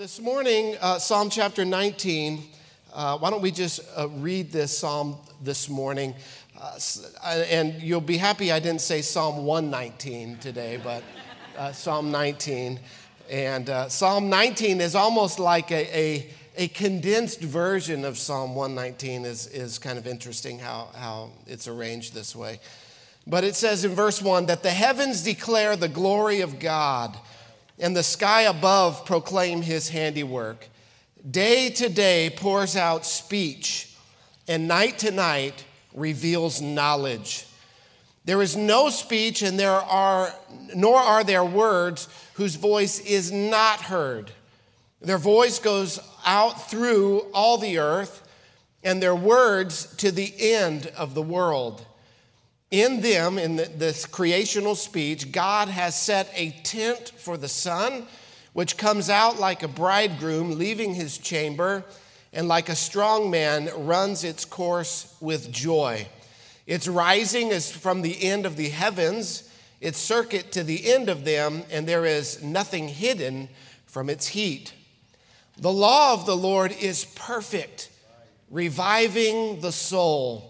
this morning, uh, Psalm chapter 19. Uh, why don't we just uh, read this psalm this morning? Uh, and you'll be happy I didn't say Psalm 119 today, but uh, Psalm 19. And uh, Psalm 19 is almost like a, a, a, condensed version of Psalm 119, is, is kind of interesting how, how it's arranged this way. But it says in verse 1 that the heavens declare the glory of God and the sky above proclaim his handiwork. Day to day pours out speech, and night to night reveals knowledge. There is no speech, and there are, nor are there words whose voice is not heard. Their voice goes out through all the earth, and their words to the end of the world. In them, in this creational speech, God has set a tent for the sun, which comes out like a bridegroom leaving his chamber, and like a strong man runs its course with joy. Its rising is from the end of the heavens, its circuit to the end of them, and there is nothing hidden from its heat. The law of the Lord is perfect, reviving the soul.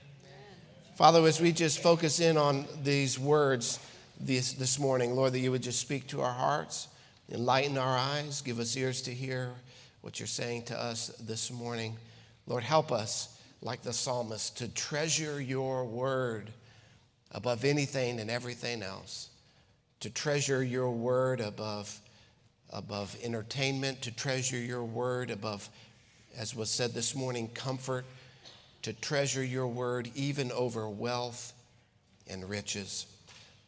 Father, as we just focus in on these words this, this morning, Lord, that you would just speak to our hearts, enlighten our eyes, give us ears to hear what you're saying to us this morning. Lord, help us, like the psalmist, to treasure your word above anything and everything else, to treasure your word above, above entertainment, to treasure your word above, as was said this morning, comfort to treasure your word even over wealth and riches.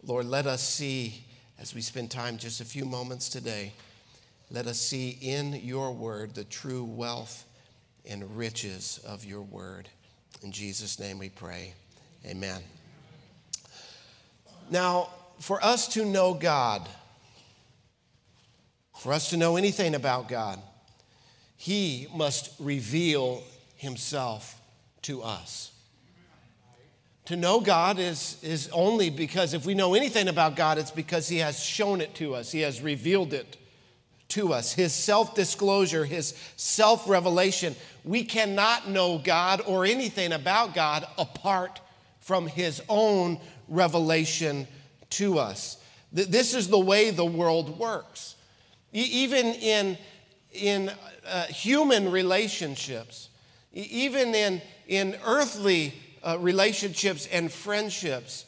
Lord, let us see as we spend time just a few moments today, let us see in your word the true wealth and riches of your word. In Jesus' name we pray. Amen. Now, for us to know God, for us to know anything about God, He must reveal Himself to us. To know God is, is only because if we know anything about God, it's because He has shown it to us, He has revealed it to us. His self disclosure, His self revelation. We cannot know God or anything about God apart from His own revelation to us. This is the way the world works. Even in, in uh, human relationships, even in in earthly uh, relationships and friendships,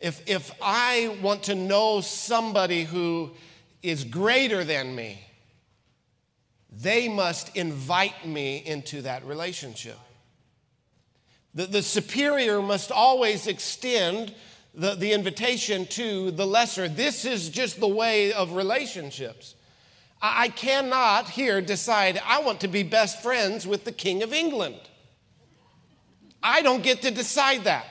if, if I want to know somebody who is greater than me, they must invite me into that relationship. The, the superior must always extend the, the invitation to the lesser. This is just the way of relationships. I, I cannot here decide I want to be best friends with the King of England. I don't get to decide that.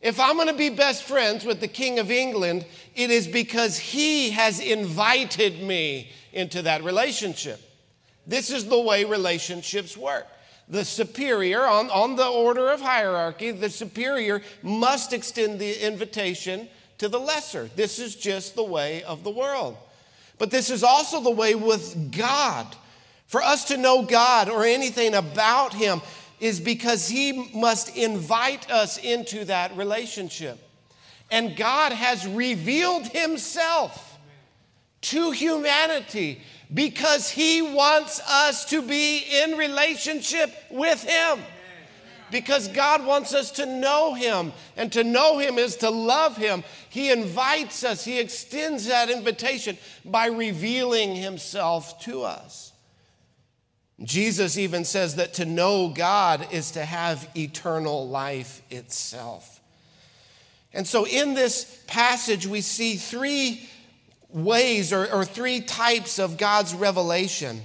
If I'm going to be best friends with the King of England, it is because he has invited me into that relationship. This is the way relationships work. the superior, on, on the order of hierarchy, the superior must extend the invitation to the lesser. This is just the way of the world. But this is also the way with God. For us to know God or anything about Him is because He must invite us into that relationship. And God has revealed Himself to humanity because He wants us to be in relationship with Him. Because God wants us to know Him, and to know Him is to love Him. He invites us, He extends that invitation by revealing Himself to us. Jesus even says that to know God is to have eternal life itself. And so in this passage, we see three ways or, or three types of God's revelation.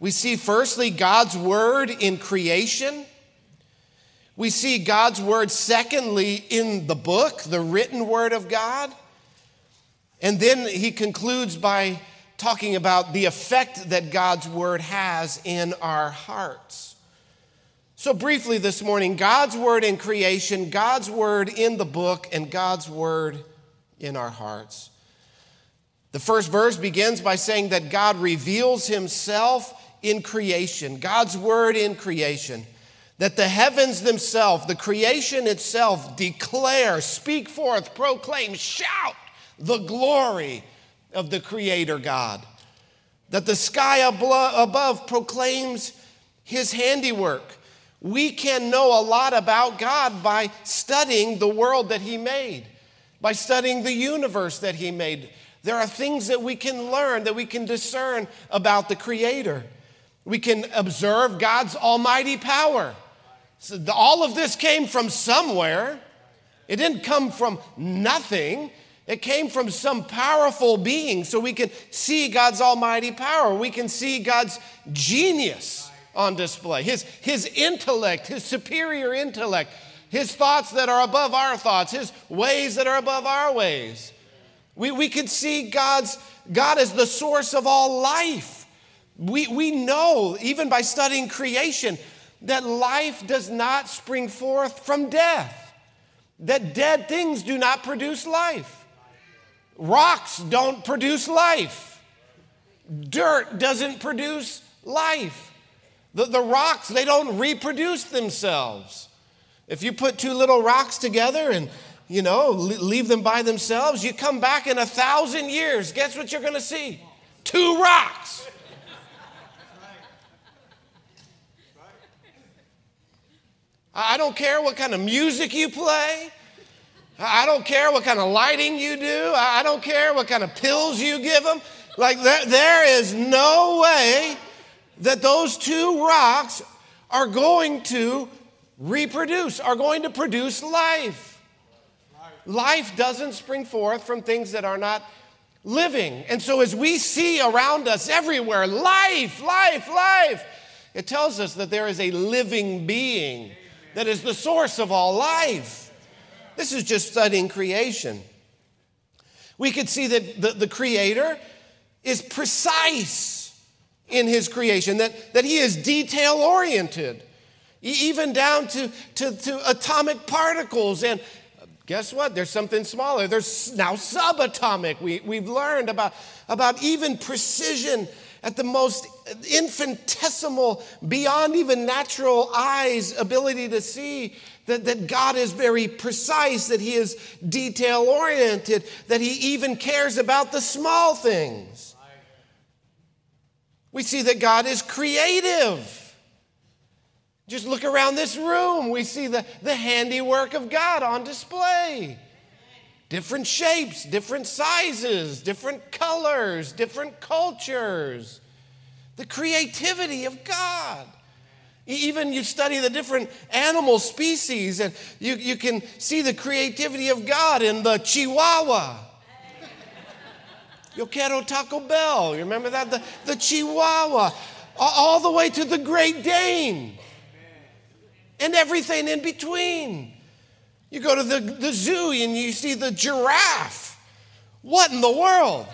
We see, firstly, God's word in creation. We see God's word, secondly, in the book, the written word of God. And then he concludes by talking about the effect that God's word has in our hearts. So, briefly this morning, God's word in creation, God's word in the book, and God's word in our hearts. The first verse begins by saying that God reveals himself in creation, God's word in creation. That the heavens themselves, the creation itself, declare, speak forth, proclaim, shout the glory of the Creator God. That the sky above proclaims his handiwork. We can know a lot about God by studying the world that he made, by studying the universe that he made. There are things that we can learn, that we can discern about the Creator. We can observe God's almighty power. So the, all of this came from somewhere. It didn't come from nothing. It came from some powerful being. So we can see God's almighty power. We can see God's genius on display, his, his intellect, his superior intellect, his thoughts that are above our thoughts, his ways that are above our ways. We, we can see God's, God as the source of all life. We, we know, even by studying creation, that life does not spring forth from death, that dead things do not produce life. Rocks don't produce life. Dirt doesn't produce life. The, the rocks, they don't reproduce themselves. If you put two little rocks together and you know, leave them by themselves. You come back in a thousand years, guess what you're going to see? Two rocks. I don't care what kind of music you play. I don't care what kind of lighting you do. I don't care what kind of pills you give them. Like, there, there is no way that those two rocks are going to reproduce, are going to produce life. Life doesn't spring forth from things that are not living. And so, as we see around us everywhere, life, life, life, it tells us that there is a living being that is the source of all life. This is just studying creation. We could see that the, the Creator is precise in His creation, that, that He is detail oriented, even down to, to, to atomic particles and, Guess what? There's something smaller. There's now subatomic. We, we've learned about, about even precision at the most infinitesimal, beyond even natural eyes' ability to see that, that God is very precise, that He is detail oriented, that He even cares about the small things. We see that God is creative. Just look around this room. We see the, the handiwork of God on display. Different shapes, different sizes, different colors, different cultures. The creativity of God. Even you study the different animal species, and you, you can see the creativity of God in the Chihuahua. Yo quiero Taco Bell. You remember that? The, the Chihuahua. All the way to the Great Dane and everything in between. You go to the, the zoo and you see the giraffe. What in the world?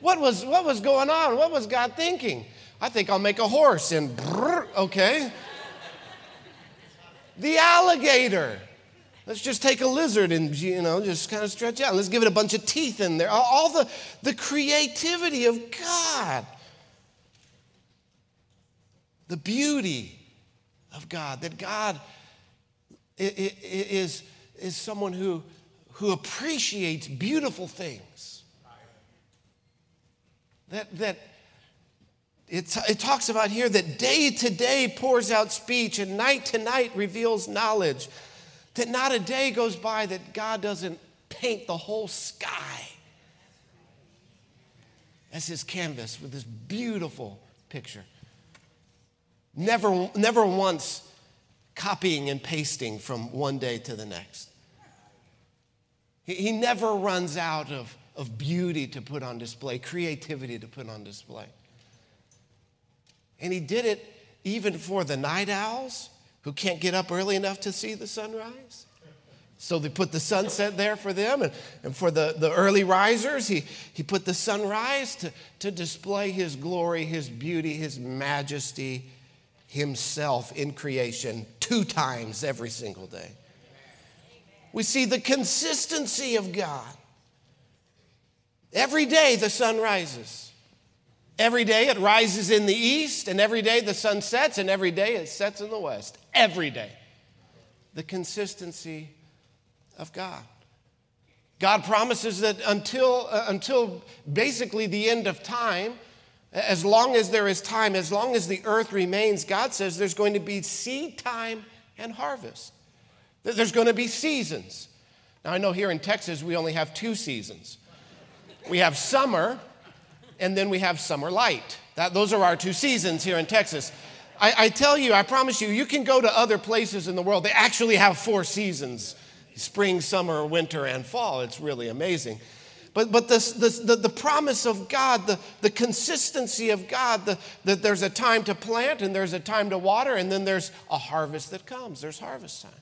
What was, what was going on? What was God thinking? I think I'll make a horse and brrr, okay? the alligator. Let's just take a lizard and, you know, just kind of stretch out. Let's give it a bunch of teeth in there. All the, the creativity of God. The beauty of God. That God is, is someone who, who appreciates beautiful things. That, that it, it talks about here that day to day pours out speech and night to night reveals knowledge. That not a day goes by that God doesn't paint the whole sky as his canvas with this beautiful picture. Never, never once copying and pasting from one day to the next. He, he never runs out of, of beauty to put on display, creativity to put on display. And he did it even for the night owls who can't get up early enough to see the sunrise. So they put the sunset there for them. And, and for the, the early risers, he, he put the sunrise to, to display his glory, his beauty, his majesty, himself in creation two times every single day. We see the consistency of God. Every day the sun rises. Every day it rises in the east, and every day the sun sets, and every day it sets in the west. Every day. The consistency of God. God promises that until, uh, until basically the end of time, as long as there is time, as long as the earth remains, God says there's going to be seed time and harvest. There's going to be seasons. Now, I know here in Texas we only have two seasons we have summer, and then we have summer light. That, those are our two seasons here in Texas. I, I tell you, I promise you, you can go to other places in the world, they actually have four seasons spring, summer, winter, and fall. It's really amazing. But, but this, this, the, the promise of God, the, the consistency of God, the, that there's a time to plant and there's a time to water, and then there's a harvest that comes. There's harvest time.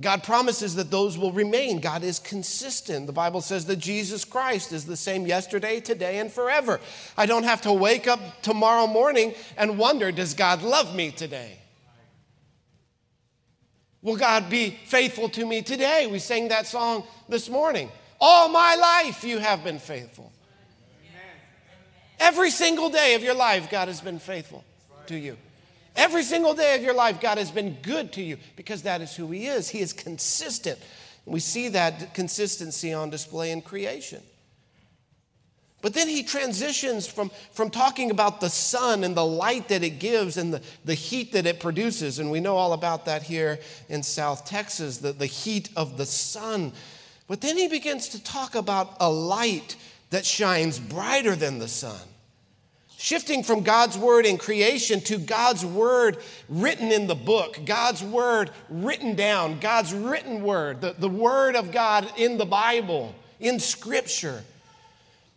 God promises that those will remain. God is consistent. The Bible says that Jesus Christ is the same yesterday, today, and forever. I don't have to wake up tomorrow morning and wonder, does God love me today? Will God be faithful to me today? We sang that song this morning. All my life you have been faithful. Every single day of your life, God has been faithful to you. Every single day of your life, God has been good to you because that is who He is. He is consistent. We see that consistency on display in creation. But then he transitions from, from talking about the sun and the light that it gives and the, the heat that it produces. And we know all about that here in South Texas, the, the heat of the sun. But then he begins to talk about a light that shines brighter than the sun. Shifting from God's word in creation to God's word written in the book, God's word written down, God's written word, the, the word of God in the Bible, in Scripture.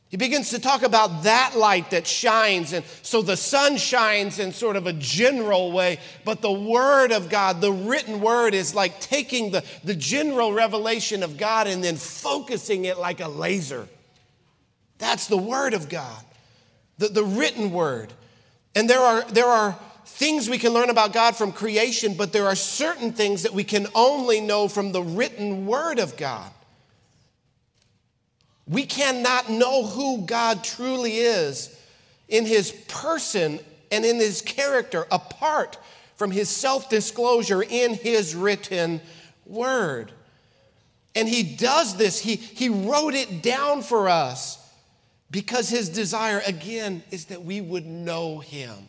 He begins to talk about that light that shines. And so the sun shines in sort of a general way, but the Word of God, the written Word, is like taking the, the general revelation of God and then focusing it like a laser. That's the Word of God, the, the written Word. And there are, there are things we can learn about God from creation, but there are certain things that we can only know from the written Word of God. We cannot know who God truly is in his person and in his character apart from his self disclosure in his written word. And he does this, he, he wrote it down for us because his desire, again, is that we would know him.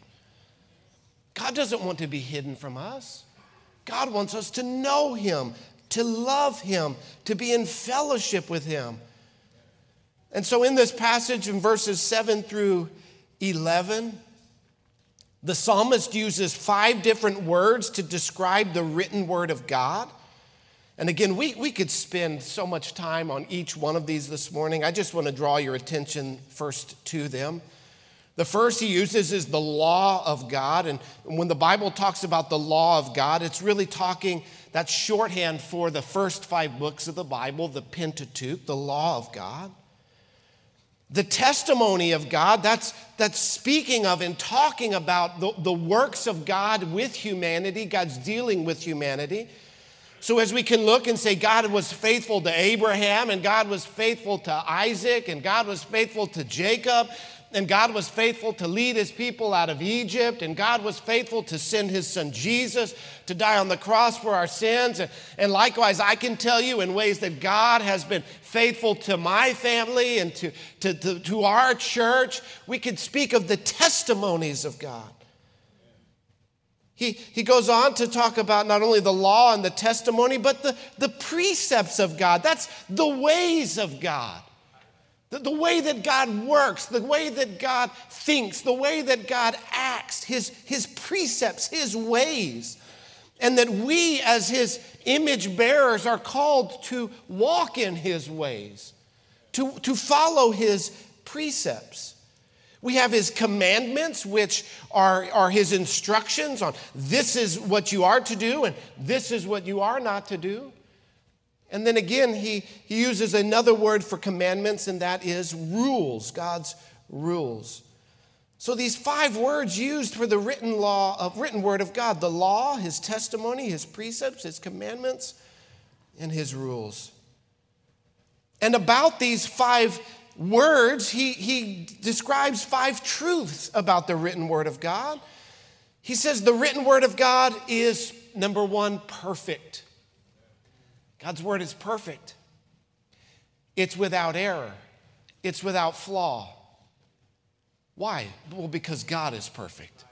God doesn't want to be hidden from us. God wants us to know him, to love him, to be in fellowship with him. And so, in this passage in verses 7 through 11, the psalmist uses five different words to describe the written word of God. And again, we, we could spend so much time on each one of these this morning. I just want to draw your attention first to them. The first he uses is the law of God. And when the Bible talks about the law of God, it's really talking, that's shorthand for the first five books of the Bible, the Pentateuch, the law of God. The testimony of God, that's, that's speaking of and talking about the, the works of God with humanity, God's dealing with humanity. So, as we can look and say, God was faithful to Abraham, and God was faithful to Isaac, and God was faithful to Jacob, and God was faithful to lead his people out of Egypt, and God was faithful to send his son Jesus to die on the cross for our sins. And, likewise, I can tell you in ways that God has been faithful to my family and to, to, to, to our church. We could speak of the testimonies of God. He, he goes on to talk about not only the law and the testimony, but the, the precepts of God. That's the ways of God. The, the way that God works, the way that God thinks, the way that God acts, his, his precepts, his ways. And that we, as his image bearers, are called to walk in his ways, to, to follow his precepts. We have his commandments, which are, are his instructions on this is what you are to do and this is what you are not to do. And then again, he, he uses another word for commandments, and that is rules, God's rules. So these five words used for the written law of written word of God, the law, his testimony, his precepts, his commandments, and his rules. And about these five words, he, he describes five truths about the written word of God. He says the written word of God is, number one, perfect. God's word is perfect, it's without error, it's without flaw. Why? Well, because God is perfect.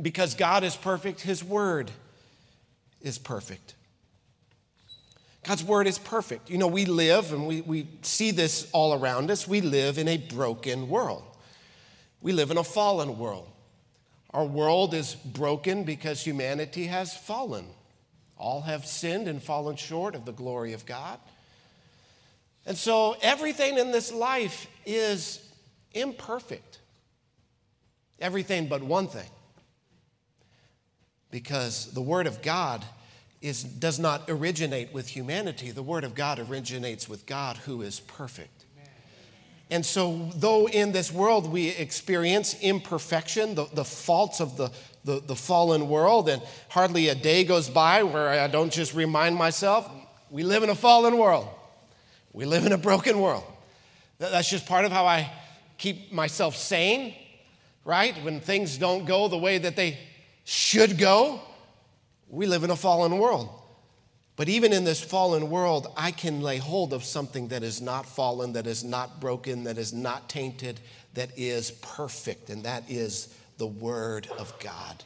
Because God is perfect, His word is perfect. God's word is perfect. You know, we live, and we, we see this all around us, we live in a broken world. We live in a fallen world. Our world is broken because humanity has fallen. All have sinned and fallen short of the glory of God. And so everything in this life is imperfect. Everything but one thing. Because the Word of God is, does not originate with humanity. The Word of God originates with God who is perfect. And so, though in this world we experience imperfection, the, the faults of the, the, the, fallen world, and hardly a day goes by where I don't just remind myself we live in a fallen world. We live in a broken world. That's just part of how I keep myself sane, right? When things don't go the way that they should go, we live in a fallen world. But even in this fallen world, I can lay hold of something that is not fallen, that is not broken, that is not tainted, that is perfect, and that is the Word of God.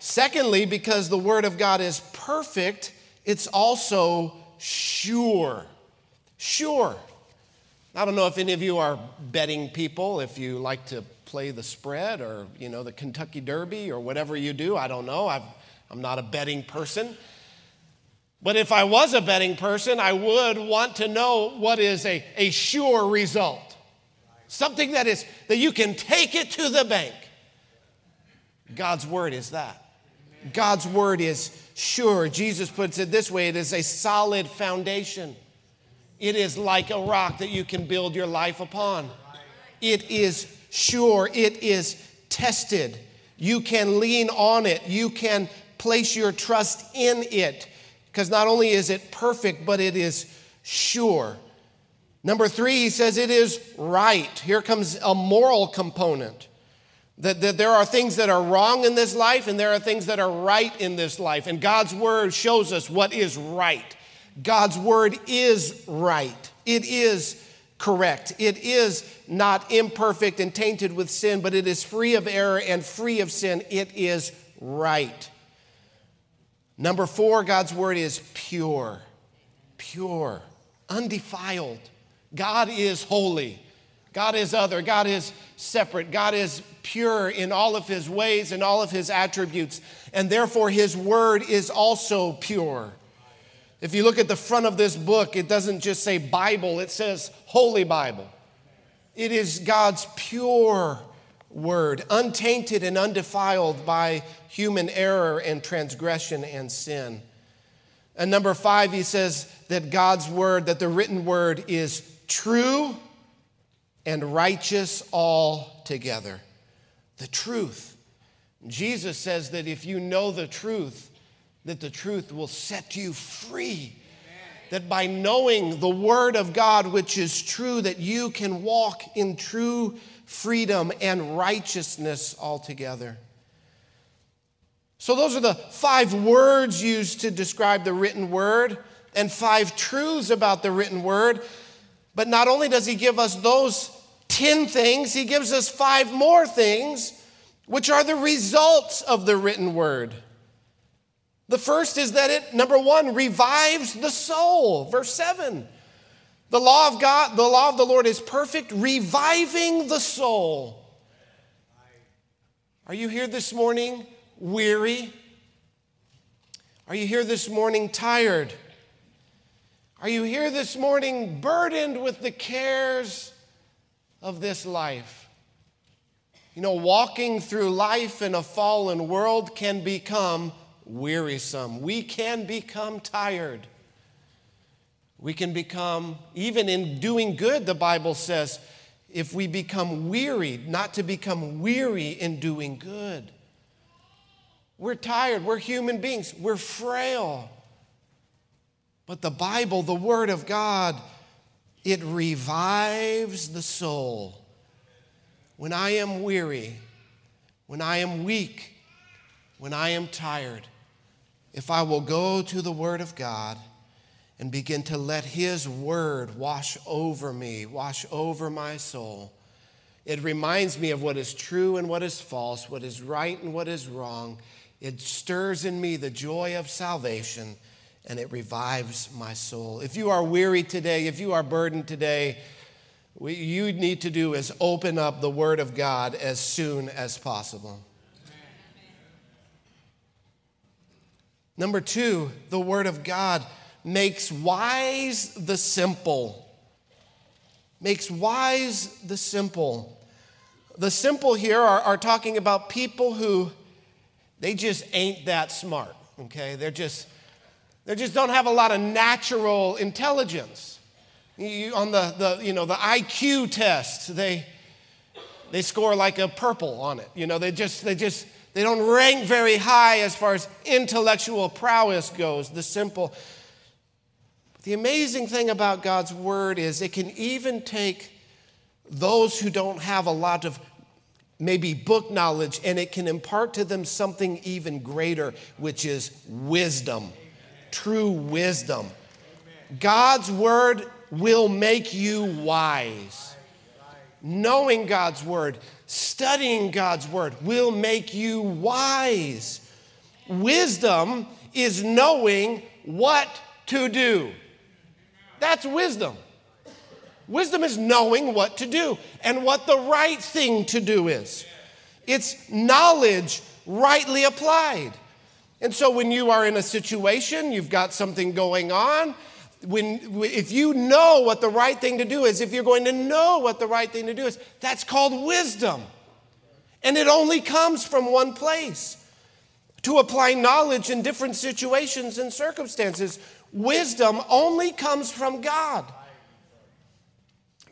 Secondly, because the Word of God is perfect, it's also sure. Sure. I don't know if any of you are betting people, if you like to play the spread or, you know, the Kentucky Derby or whatever you do. I don't know. I've I'm not a betting person. But if I was a betting person, I would want to know what is a, a sure result. Something that is that you can take it to the bank. God's word is that. God's word is sure. Jesus puts it this way it is a solid foundation. It is like a rock that you can build your life upon. It is sure. It is tested. You can lean on it. You can place your trust in it because not only is it perfect, but it is sure. Number three, he says it is right. Here comes a moral component. That, that there are things that are wrong in this life and there are things that are right in this life. And God's word shows us what is right. God's word is right. It is correct. It is not imperfect and tainted with sin, but it is free of error and free of sin. It is right. Number four, God's word is pure, pure, undefiled. God is holy. God is other. God is separate. God is pure in all of his ways and all of his attributes. And therefore, his word is also pure. If you look at the front of this book, it doesn't just say Bible, it says Holy Bible. It is God's pure word, untainted and undefiled by human error and transgression and sin. And number five, he says that God's word, that the written word is true and righteous altogether. The truth. Jesus says that if you know the truth, that the truth will set you free. That by knowing the Word of God, which is true, that you can walk in true freedom and righteousness altogether. So, those are the five words used to describe the written word and five truths about the written word. But not only does he give us those 10 things, he gives us five more things, which are the results of the written word. The first is that it, number one, revives the soul. Verse 7. The law of God, the law of the Lord is perfect, reviving the soul. Are you here this morning weary? Are you here this morning tired? Are you here this morning burdened with the cares of this life? You know, walking through life in a fallen world can become wearisome. We can become tired. We can become, even in doing good, the Bible says, if we become weary, not to become weary in doing good. We're tired, we're human beings, we're frail. But the Bible, the Word of God, it revives the soul. When I am weary, when I am weak, when I am tired, if I will go to the Word of God, and begin to let His Word wash over me, wash over my soul. It reminds me of what is true and what is false, what is right and what is wrong. It stirs in me the joy of salvation and it revives my soul. If you are weary today, if you are burdened today, what you need to do is open up the Word of God as soon as possible. Number two, the Word of God makes wise the simple. Makes wise the simple. The simple here are, are talking about people who they just ain't that smart, okay? They're just, they just don't have a lot of natural intelligence. You, on the, the, you know, the IQ test, they, they score like a purple on it. You know, they just, they just, they don't rank very high as far as intellectual prowess goes, the simple. The amazing thing about God's word is it can even take those who don't have a lot of maybe book knowledge and it can impart to them something even greater, which is wisdom, Amen. true wisdom. Amen. God's word will make you wise. Knowing God's word, studying God's word will make you wise. Wisdom is knowing what to do. That's wisdom. Wisdom is knowing what to do and what the right thing to do is. It's knowledge rightly applied. And so when you are in a situation, you've got something going on, when, if you know what the right thing to do is, if you're going to know what the right thing to do is, that's called wisdom. And it only comes from one place to apply knowledge in different situations and circumstances. Wisdom only comes from God.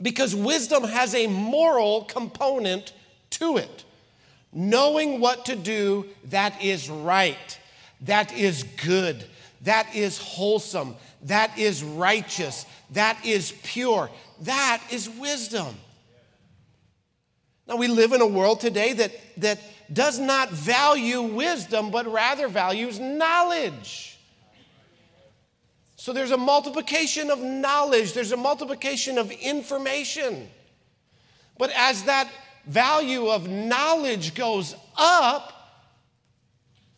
Because wisdom has a moral component to it. Knowing what to do that is right, that is good, that is wholesome, that is righteous, that is pure. That is wisdom. Now, we live in a world today that, that does not value wisdom, but rather values knowledge. So there's a multiplication of knowledge, there's a multiplication of information. But as that value of knowledge goes up,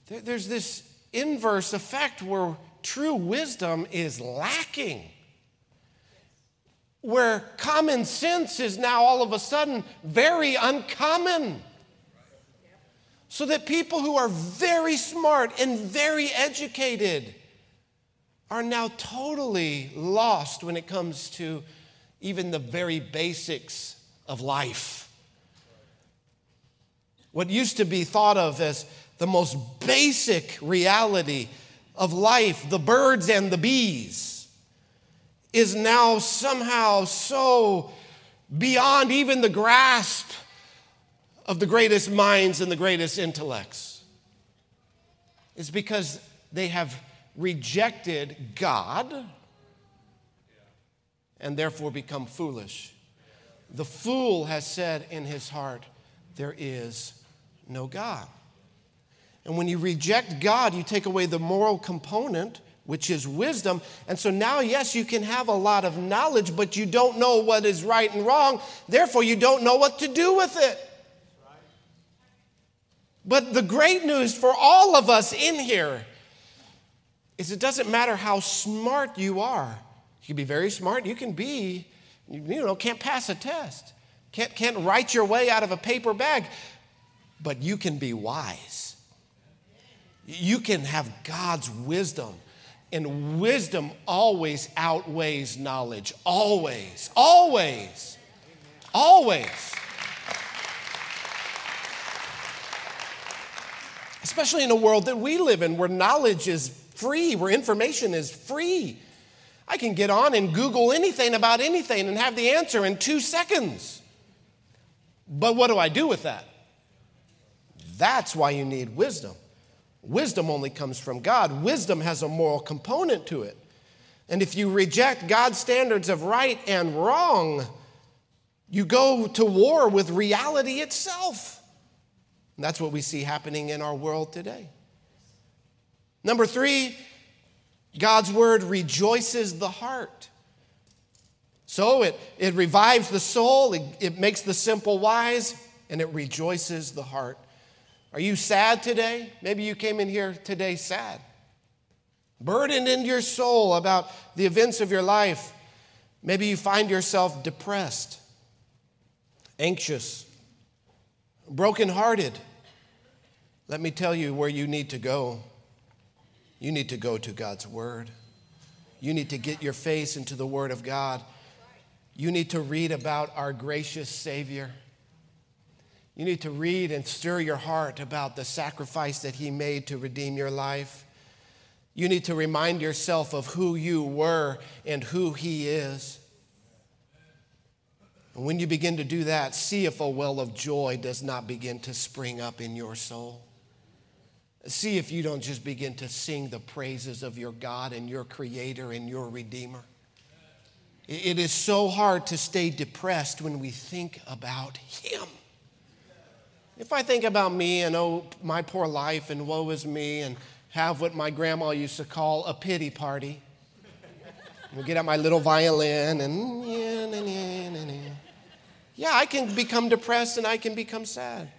there's this inverse effect where true wisdom is lacking. Where common sense is now all of a sudden very uncommon. So that people who are very smart and very educated, are now totally lost when it comes to even the very basics of life. What used to be thought of as the most basic reality of life, the birds and the bees, is now somehow so beyond even the grasp of the greatest minds and the greatest intellects? It's because they have rejected God and therefore become foolish. The fool has said in his heart, There is no God. And when you reject God, you take away the moral component, which is wisdom. And so now, yes, you can have a lot of knowledge, but you don't know what is right and wrong. Therefore, you don't know what to do with it. But the great news for all of us in here is it doesn't matter how smart you are. You can be very smart, you can be, you know, can't pass a test, can't, can't write your way out of a paper bag, but you can be wise. You can have God's wisdom. And wisdom always outweighs knowledge. Always. Always. Always. Especially in a world that we live in where knowledge is free, where information is free. I can get on and Google anything about anything and have the answer in two seconds. But what do I do with that? That's why you need wisdom. Wisdom only comes from God. Wisdom has a moral component to it. And if you reject God's standards of right and wrong, you go to war with reality itself. And that's what we see happening in our world today. Number three, God's word rejoices the heart. So it, it revives the soul, it, it makes the simple wise, and it rejoices the heart. Are you sad today? Maybe you came in here today sad, burdened in your soul about the events of your life. Maybe you find yourself depressed, anxious, brokenhearted. Let me tell you where you need to go. You need to go to God's Word. You need to get your face into the Word of God. You need to read about our gracious Savior. You need to read and stir your heart about the sacrifice that He made to redeem your life. You need to remind yourself of who you were and who He is. And when you begin to do that, see if a well of joy does not begin to spring up in your soul. See if you don't just begin to sing the praises of your God and your Creator and your Redeemer. It is so hard to stay depressed when we think about Him. If I think about me and oh, my poor life and woe is me and have what my grandma used to call a pity party, we'll get out my little violin and yeah, I can become depressed and I can become sad.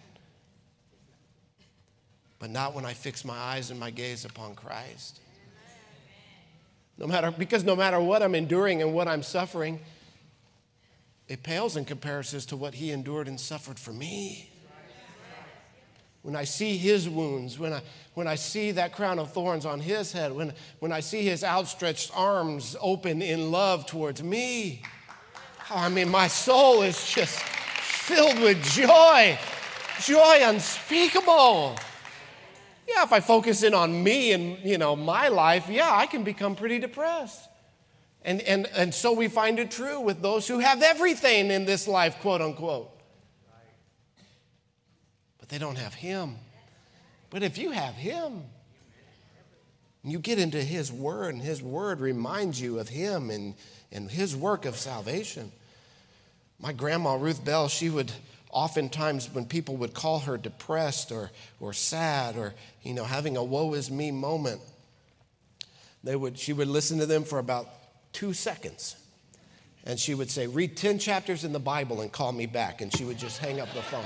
But not when I fix my eyes and my gaze upon Christ. No matter, because no matter what I'm enduring and what I'm suffering, it pales in comparison to what he endured and suffered for me when I see his wounds, when I, when I see that crown of thorns on his head, when, when I see his outstretched arms open in love towards me, oh, I mean, my soul is just filled with joy, joy unspeakable. Yeah, if I focus in on me and, you know, my life, yeah, I can become pretty depressed. And, and, and so we find it true with those who have everything in this life, quote unquote but they don't have Him. But if you have Him, you get into His Word, and His Word reminds you of Him and, and His work of salvation. My grandma, Ruth Bell, she would oftentimes, when people would call her depressed or, or sad or, you know, having a woe is me moment, they would, she would listen to them for about two seconds. And she would say, Read 10 chapters in the Bible and call me back. And she would just hang up the phone.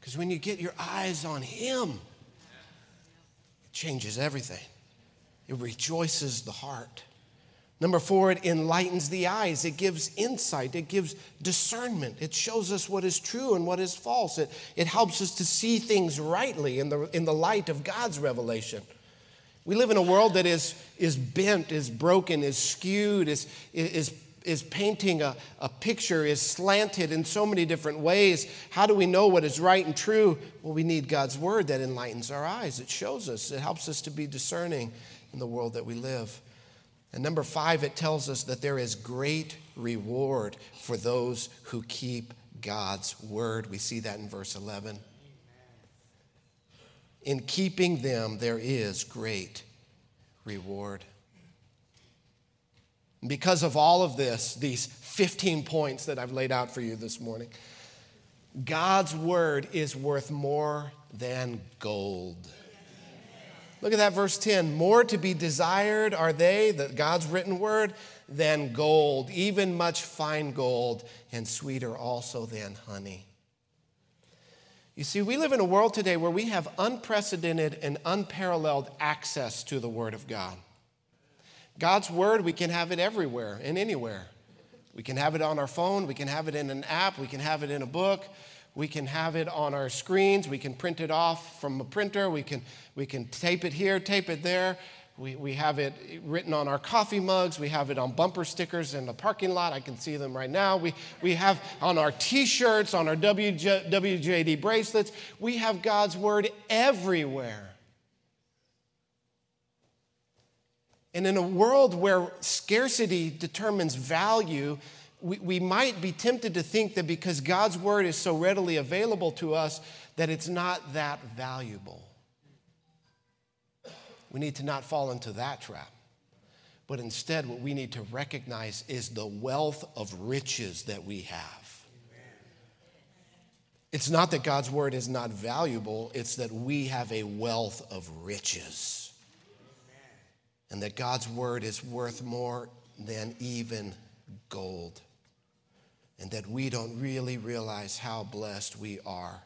Because when you get your eyes on Him, it changes everything. It rejoices the heart. Number four, it enlightens the eyes. It gives insight. It gives discernment. It shows us what is true and what is false. It, it helps us to see things rightly in the, in the light of God's revelation. We live in a world that is, is bent, is broken, is skewed, is, is is painting a, a picture, is slanted in so many different ways. How do we know what is right and true? Well, we need God's word that enlightens our eyes. It shows us, it helps us to be discerning in the world that we live. And number five, it tells us that there is great reward for those who keep God's word. We see that in verse 11. In keeping them, there is great reward. Because of all of this, these 15 points that I've laid out for you this morning, God's word is worth more than gold. Look at that verse 10. More to be desired are they, that God's written word, than gold, even much fine gold, and sweeter also than honey. You see, we live in a world today where we have unprecedented and unparalleled access to the Word of God. God's Word, we can have it everywhere and anywhere. We can have it on our phone, we can have it in an app, we can have it in a book, we can have it on our screens, we can print it off from a printer, we can, we can tape it here, tape it there. We, we have it written on our coffee mugs. We have it on bumper stickers in the parking lot. I can see them right now. We, we have on our t shirts, on our WJ, WJD bracelets. We have God's word everywhere. And in a world where scarcity determines value, we, we might be tempted to think that because God's word is so readily available to us, that it's not that valuable. We need to not fall into that trap. But instead, what we need to recognize is the wealth of riches that we have. It's not that God's word is not valuable, it's that we have a wealth of riches and that God's word is worth more than even gold, and that we don't really realize how blessed we are.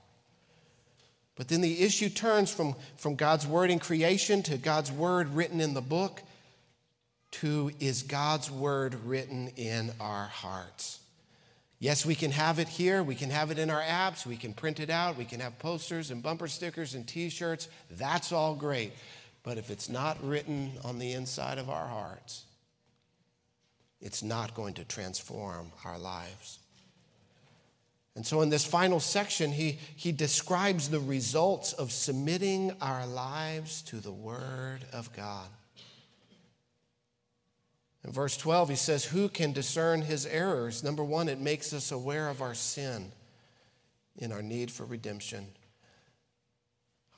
But then the issue turns from, from God's word in creation to God's word written in the book to is God's word written in our hearts? Yes, we can have it here. We can have it in our apps. We can print it out. We can have posters and bumper stickers and t shirts. That's all great. But if it's not written on the inside of our hearts, it's not going to transform our lives. And so, in this final section, he, he describes the results of submitting our lives to the Word of God. In verse 12, he says, Who can discern his errors? Number one, it makes us aware of our sin in our need for redemption.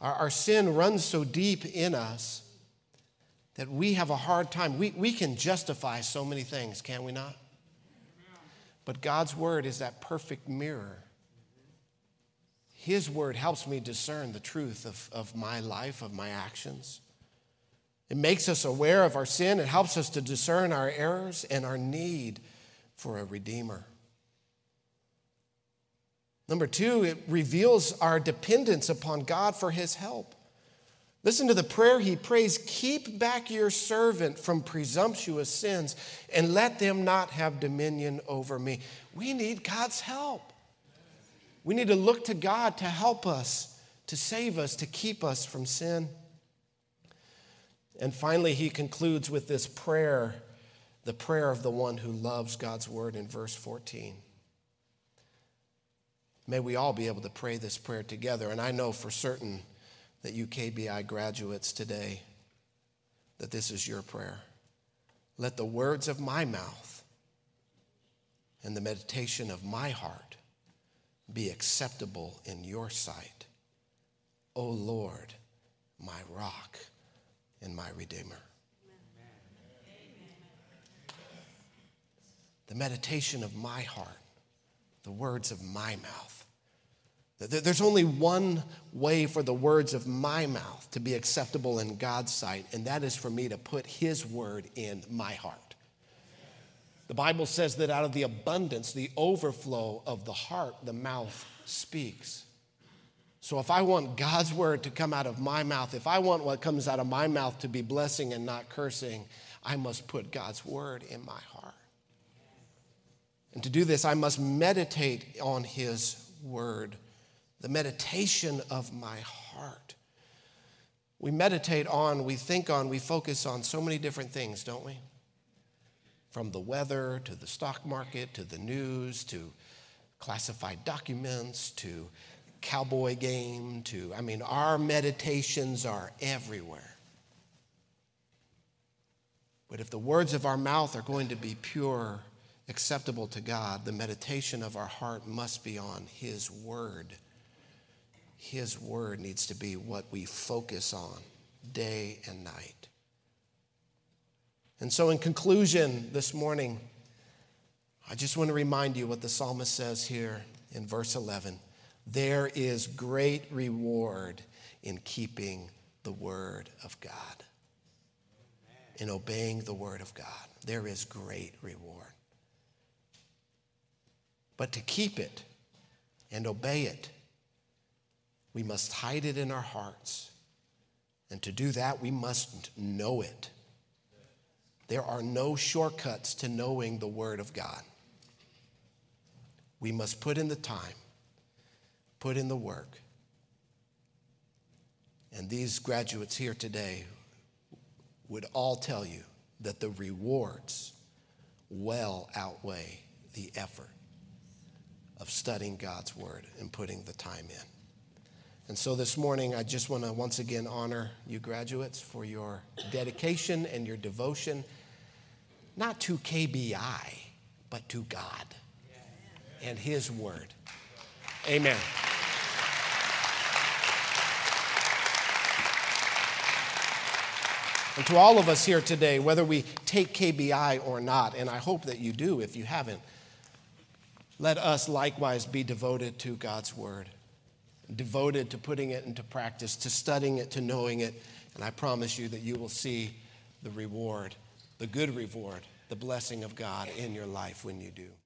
Our, our sin runs so deep in us that we have a hard time. We, we can justify so many things, can we not? But God's word is that perfect mirror. His word helps me discern the truth of, of my life, of my actions. It makes us aware of our sin. It helps us to discern our errors and our need for a Redeemer. Number two, it reveals our dependence upon God for his help. Listen to the prayer he prays Keep back your servant from presumptuous sins and let them not have dominion over me. We need God's help. We need to look to God to help us, to save us, to keep us from sin. And finally, he concludes with this prayer, the prayer of the one who loves God's word in verse 14. May we all be able to pray this prayer together. And I know for certain that you KBI graduates today, that this is your prayer. Let the words of my mouth and the meditation of my heart be acceptable in your sight. O Lord, my rock and my redeemer. The meditation of my heart, the words of my mouth there's only one way for the words of my mouth to be acceptable in God's sight, and that is for me to put His word in my heart. The Bible says that out of the abundance, the overflow of the heart, the mouth speaks. So if I want God's word to come out of my mouth, if I want what comes out of my mouth to be blessing and not cursing, I must put God's word in my heart. And to do this, I must meditate on His word the meditation of my heart. We meditate on, we think on, we focus on so many different things, don't we? from the weather to the stock market to the news to classified documents to cowboy game to, I mean, our meditations are everywhere. But if the words of our mouth are going to be pure, acceptable to God, the meditation of our heart must be on His Word. His Word needs to be what we focus on day and night. And so, in conclusion, this morning, I just want to remind you what the psalmist says here in verse 11. There is great reward in keeping the word of God, in obeying the word of God. There is great reward. But to keep it and obey it, we must hide it in our hearts. And to do that, we must know it. There are no shortcuts to knowing the Word of God. We must put in the time, put in the work. And these graduates here today would all tell you that the rewards well outweigh the effort of studying God's Word and putting the time in. And so this morning, I just want to once again honor you graduates for your dedication and your devotion, not to KBI, but to God and His Word. Amen. And to all of us here today, whether we take KBI or not, and I hope that you do if you haven't, let us likewise be devoted to God's Word, devoted to putting it into practice, to studying it, to knowing it. And I promise you that you will see the reward, the good reward, the blessing of God in your life when you do.